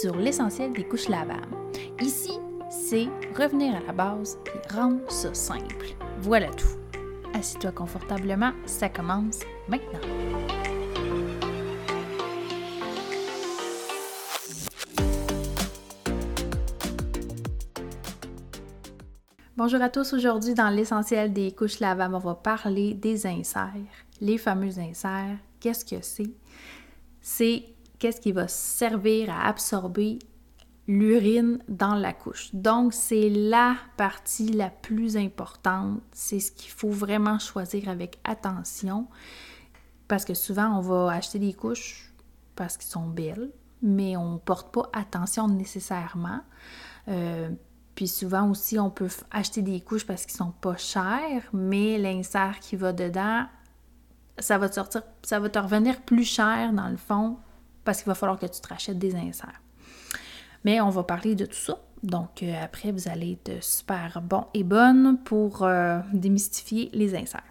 sur l'essentiel des couches lavables. Ici, c'est revenir à la base et rendre ça simple. Voilà tout. Assis-toi confortablement, ça commence maintenant. Bonjour à tous, aujourd'hui dans l'essentiel des couches lavables, on va parler des inserts, les fameux inserts. Qu'est-ce que c'est? C'est qu'est-ce qui va servir à absorber l'urine dans la couche. Donc, c'est la partie la plus importante. C'est ce qu'il faut vraiment choisir avec attention parce que souvent, on va acheter des couches parce qu'elles sont belles, mais on ne porte pas attention nécessairement. Euh, puis souvent aussi, on peut acheter des couches parce qu'ils sont pas chers, mais l'insert qui va dedans, ça va te sortir, ça va te revenir plus cher dans le fond parce qu'il va falloir que tu te rachètes des inserts. Mais on va parler de tout ça. Donc euh, après, vous allez être super bon et bonne pour euh, démystifier les inserts.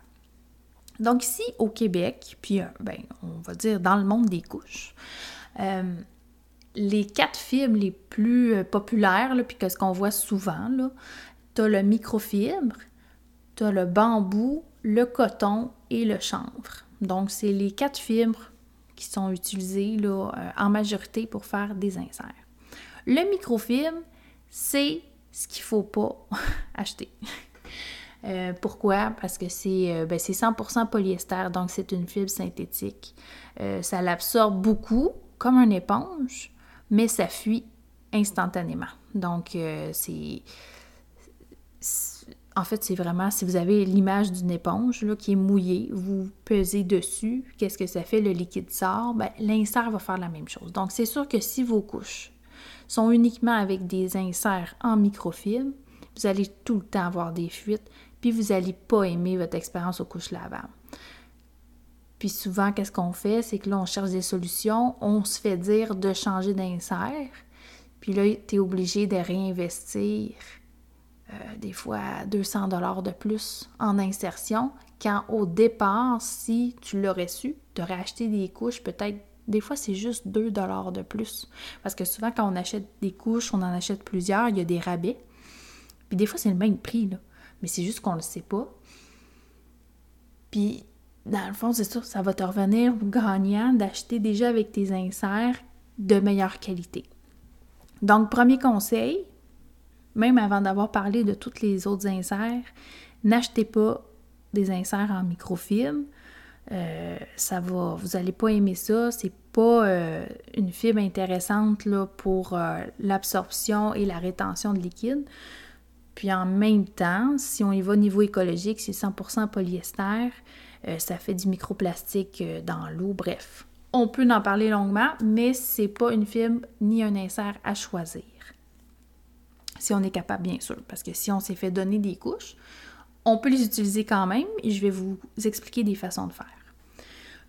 Donc ici au Québec, puis euh, ben, on va dire dans le monde des couches, les quatre fibres les plus populaires, puis ce qu'on voit souvent, tu as le microfibre, tu as le bambou, le coton et le chanvre. Donc c'est les quatre fibres qui sont utilisées là, en majorité pour faire des inserts. Le microfilm, c'est ce qu'il ne faut pas acheter. Euh, pourquoi? Parce que c'est euh, ben, 100% polyester, donc c'est une fibre synthétique. Euh, ça l'absorbe beaucoup, comme une éponge, mais ça fuit instantanément. Donc, c'est... En fait, c'est vraiment, si vous avez l'image d'une éponge là, qui est mouillée, vous pesez dessus, qu'est-ce que ça fait? Le liquide sort, ben, l'insert va faire la même chose. Donc, c'est sûr que si vos couches sont uniquement avec des inserts en microfilm, vous allez tout le temps avoir des fuites, puis vous n'allez pas aimer votre expérience aux couches lavables. Puis souvent, qu'est-ce qu'on fait? C'est que là, on cherche des solutions, on se fait dire de changer d'insert, puis là, tu es obligé de réinvestir des fois 200 dollars de plus en insertion, quand au départ, si tu l'aurais su, tu aurais acheté des couches peut-être des fois, c'est juste 2 dollars de plus. Parce que souvent, quand on achète des couches, on en achète plusieurs, il y a des rabais. Puis des fois, c'est le même prix, là. Mais c'est juste qu'on ne le sait pas. Puis, dans le fond, c'est sûr, ça va te revenir gagnant d'acheter déjà avec tes inserts de meilleure qualité. Donc, premier conseil, même avant d'avoir parlé de tous les autres inserts, n'achetez pas des inserts en microfilm euh, ça va, vous n'allez pas aimer ça. C'est pas euh, une fibre intéressante là, pour euh, l'absorption et la rétention de liquide. Puis en même temps, si on y va au niveau écologique, c'est 100% polyester. ça fait du microplastique dans l'eau. Bref, on peut en parler longuement, mais c'est pas une fibre ni un insert à choisir. Si on est capable, bien sûr, parce que si on s'est fait donner des couches, on peut les utiliser quand même et je vais vous expliquer des façons de faire.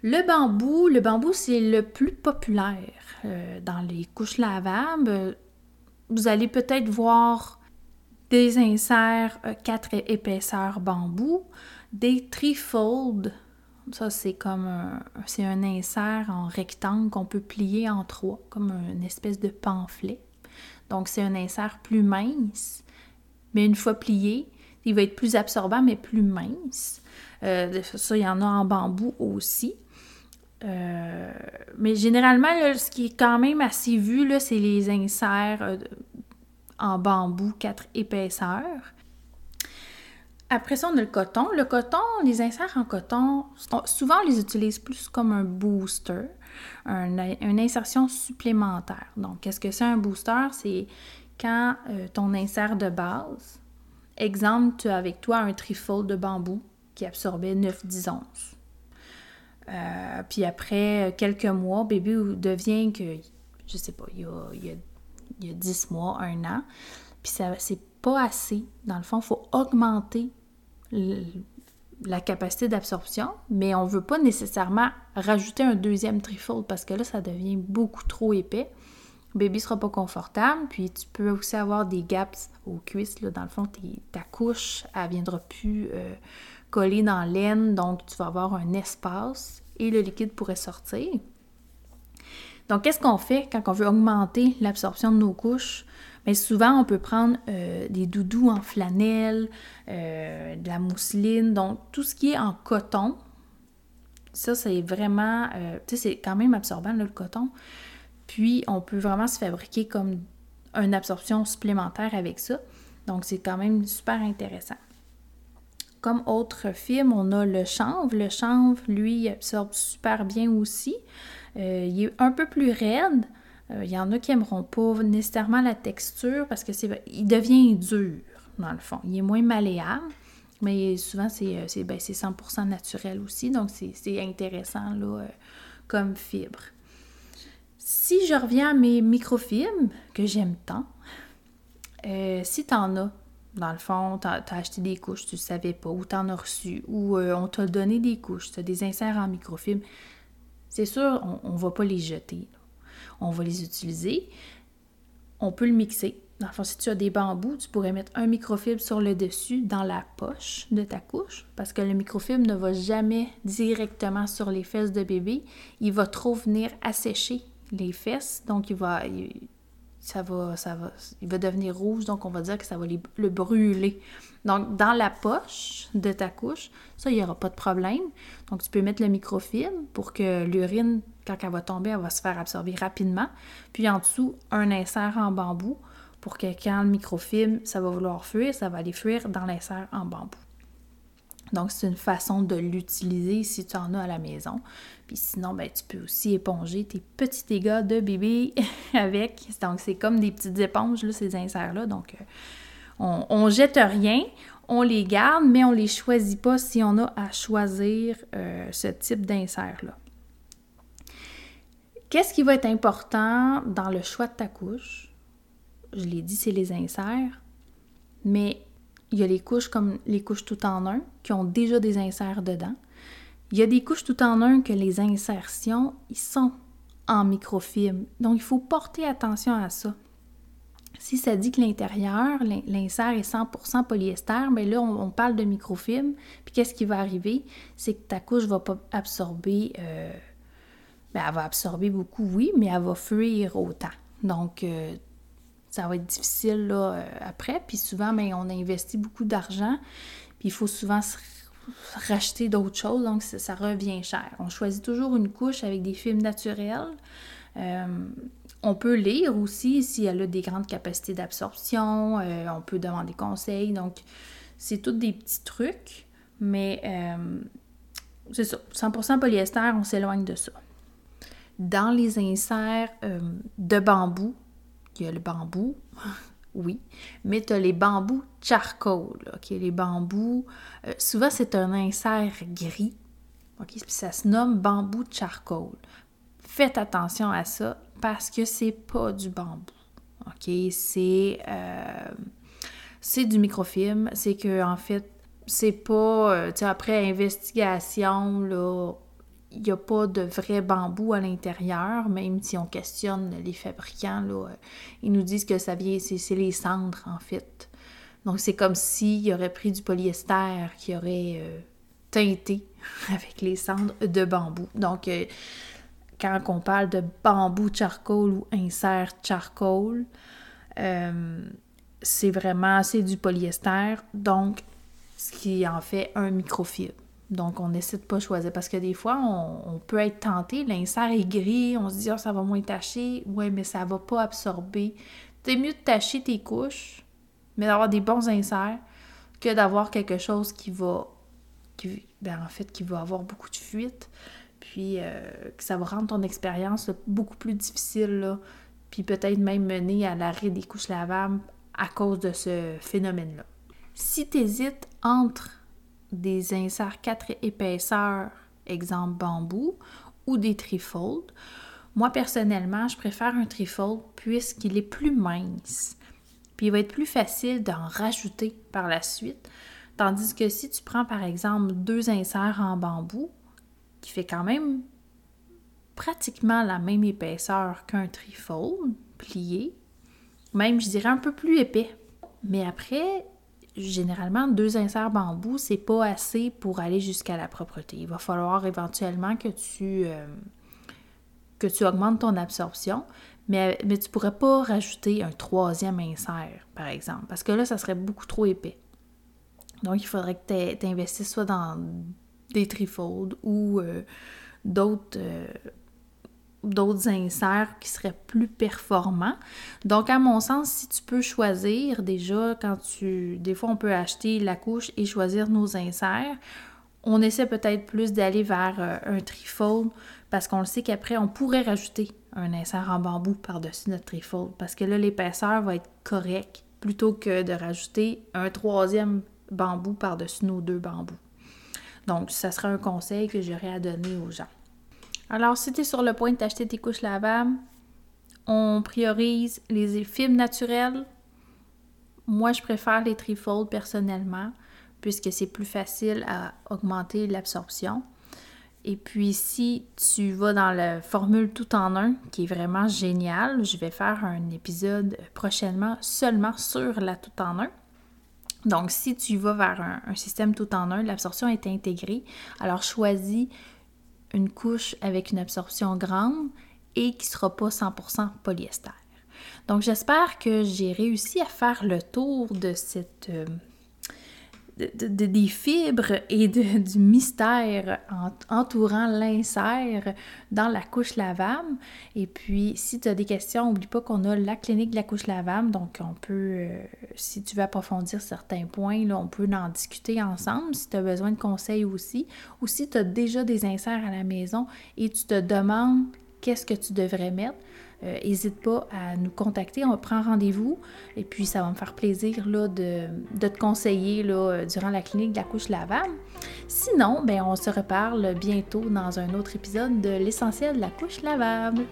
Le bambou, le bambou, c'est le plus populaire euh, dans les couches lavables. Vous allez peut-être voir des inserts 4 euh, épaisseurs bambou, des trifold. Ça, c'est comme un, c'est un insert en rectangle qu'on peut plier en trois, comme une espèce de pamphlet. Donc, c'est un insert plus mince, mais une fois plié, il va être plus absorbant, mais plus mince. Euh, ça, il y en a en bambou aussi. Euh, mais généralement, ce qui est quand même assez vu, c'est les inserts euh, en bambou, quatre épaisseurs. Après ça, on a le coton. Le coton, les inserts en coton, souvent on les utilise plus comme un booster, une insertion supplémentaire. Donc, qu'est-ce que c'est un booster? C'est quand euh, ton insert de base, exemple, tu as avec toi un trifold de bambou qui absorbait 9-10 onces. Euh, puis après quelques mois, bébé devient que, je sais pas, il y a, il y a, 10 mois, un an. Puis ça, c'est pas assez. Dans le fond, il faut augmenter la capacité d'absorption, mais on veut pas nécessairement rajouter un deuxième trifold parce que là, ça devient beaucoup trop épais. bébé sera pas confortable, puis tu peux aussi avoir des gaps aux cuisses. Là. Dans le fond, ta couche, elle viendra plus euh, coller dans l'aine, donc tu vas avoir un espace et le liquide pourrait sortir. Donc, qu'est-ce qu'on fait quand on veut augmenter l'absorption de nos couches? Bien, souvent, on peut prendre euh, des doudous en flanelle, euh, de la mousseline, donc tout ce qui est en coton. Ça, c'est vraiment, euh, tu sais, c'est quand même absorbant, le coton. Puis, on peut vraiment se fabriquer comme une absorption supplémentaire avec ça. Donc, c'est quand même super intéressant. Comme autre film, on a le chanvre. Le chanvre, lui, absorbe super bien aussi. Il est un peu plus raide. Euh, il y en a qui n'aimeront pas nécessairement la texture parce que c'est il devient dur, dans le fond. Il est moins malléable, mais souvent, c'est, euh, ben, 100% naturel aussi. Donc, c'est, intéressant là, comme fibre. Si je reviens à mes microfilms, que j'aime tant, si tu en as, dans le fond, tu as, acheté des couches, tu ne savais pas, ou tu en as reçu, ou on t'a donné des couches, tu as des inserts en microfilm, c'est sûr, on ne va pas les jeter. On va les utiliser. On peut le mixer. Dans le fond, si tu as des bambous, tu pourrais mettre un microfibre sur le dessus dans la poche de ta couche parce que le microfibre ne va jamais directement sur les fesses de bébé. Il va trop venir assécher les fesses, donc il va, ça va, ça va, il va devenir rouge, donc on va dire que ça va le brûler. Donc, dans la poche de ta couche, ça, il n'y aura pas de problème. Donc, tu peux mettre le microfilm pour que l'urine, quand elle va tomber, elle va se faire absorber rapidement. Puis en dessous, un insert en bambou pour que quand le microfilm, ça va vouloir fuir, ça va aller fuir dans l'insert en bambou. Donc, c'est une façon de l'utiliser si tu en as à la maison. Puis sinon, ben, tu peux aussi éponger tes petits dégâts de bébé avec. Donc, c'est comme des petites éponges, là, ces inserts-là. Donc, euh, on, ne jette rien, on les garde, mais on ne les choisit pas si on a à choisir euh, ce type d'insert-là. Qu'est-ce qui va être important dans le choix de ta couche? Je l'ai dit, c'est les inserts, mais il y a les couches comme les couches tout en un qui ont déjà des inserts dedans. Il y a des couches tout en un que les insertions, ils sont en microfilm. Donc, il faut porter attention à ça. Si ça dit que l'intérieur, l'insert est 100% polyester, mais là, on, parle de microfilm. Puis qu'est-ce qui va arriver? C'est que ta couche va pas absorber. Euh, ben, elle va absorber beaucoup, oui, mais elle va fuir autant. Donc, euh, ça va être difficile là, euh, après. Puis souvent, ben, on investit beaucoup d'argent. Puis il faut souvent se racheter d'autres choses, donc ça, revient cher. On choisit toujours une couche avec des films naturels. Euh, on peut lire aussi si elle a des grandes capacités d'absorption. Euh, on peut demander conseil. Donc, c'est tous des petits trucs. Mais c'est ça. 100% polyester, on s'éloigne de ça. Dans les inserts de bambou, il y a le bambou, oui, mais tu as les bambous charcoal, OK? Les bambous, euh, souvent c'est un insert gris, OK? Puis ça se nomme bambou charcoal. Faites attention à ça parce que c'est pas du bambou, OK? C'est, euh, du microfilm, c'est que en fait, c'est pas, euh, tu sais, après investigation, là, il n'y a pas de vrai bambou à l'intérieur, même si on questionne les fabricants, euh, ils nous disent que ça vient, c'est les cendres en fait. Donc c'est comme s'il aurait pris du polyester qui aurait euh, teinté avec les cendres de bambou. Donc euh, quand on parle de bambou charcoal ou insert charcoal, c'est vraiment c'est du polyester, donc ce qui en fait un microfibre. Donc, on essaie de pas choisir parce que des fois, on, peut être tenté, l'insert est gris, on se dit, oh, ça va moins tacher. Oui, mais ça va pas absorber. C'est mieux de tacher tes couches, mais d'avoir des bons inserts que d'avoir quelque chose qui va, qui, ben, en fait, qui va avoir beaucoup de fuite. Puis, euh, que ça va rendre ton expérience beaucoup plus difficile, là, puis peut-être même mener à l'arrêt des couches lavables à cause de ce phénomène-là. Si tu hésites entre des inserts 4 épaisseurs, exemple bambou, ou des trifolds. Moi, personnellement, je préfère un trifold puisqu'il est plus mince. Puis il va être plus facile d'en rajouter par la suite. Tandis que si tu prends par exemple deux inserts en bambou, qui fait quand même pratiquement la même épaisseur qu'un trifold plié, même je dirais un peu plus épais. Mais après, généralement, deux inserts bambou, c'est pas assez pour aller jusqu'à la propreté. Il va falloir éventuellement que tu, euh, que tu augmentes ton absorption, mais, mais tu pourrais pas rajouter un troisième insert, par exemple, parce que là, ça serait beaucoup trop épais. Donc, il faudrait que tu investisses soit dans des trifolds ou euh, d'autres euh, d'autres inserts qui seraient plus performants. Donc, à mon sens, si tu peux choisir déjà, quand tu... Des fois, on peut acheter la couche et choisir nos inserts. On essaie peut-être plus d'aller vers euh, un trifold parce qu'on le sait qu'après, on pourrait rajouter un insert en bambou par-dessus notre trifold parce que là, l'épaisseur va être correcte plutôt que de rajouter un troisième bambou par-dessus nos deux bambous. Donc, ça serait un conseil que j'aurais à donner aux gens. Alors, si tu es sur le point de t'acheter tes couches lavables, on priorise les fibres naturelles. Moi, je préfère les trifolds personnellement, puisque c'est plus facile à augmenter l'absorption. Et puis, si tu vas dans la formule tout en un, qui est vraiment géniale, je vais faire un épisode prochainement seulement sur la tout en un. Donc, si tu vas vers un, un système tout en un, l'absorption est intégrée. Alors, choisis une couche avec une absorption grande et qui ne sera pas 100% polyester. Donc j'espère que j'ai réussi à faire le tour de cette euh, des fibres et du mystère entourant l'insert dans la couche lavable. Et puis, si tu as des questions, n'oublie pas qu'on a la clinique de la couche lavable. Donc, on peut, euh, si tu veux approfondir certains points, là, on peut en discuter ensemble si tu as besoin de conseils aussi. Ou si tu as déjà des inserts à la maison et tu te demandes qu'est-ce que tu devrais mettre n'hésite euh, pas à nous contacter. On prend rendez-vous et puis ça va me faire plaisir de, te conseiller là, durant la clinique de la couche lavable. Sinon, ben, on se reparle bientôt dans un autre épisode de l'essentiel de la couche lavable.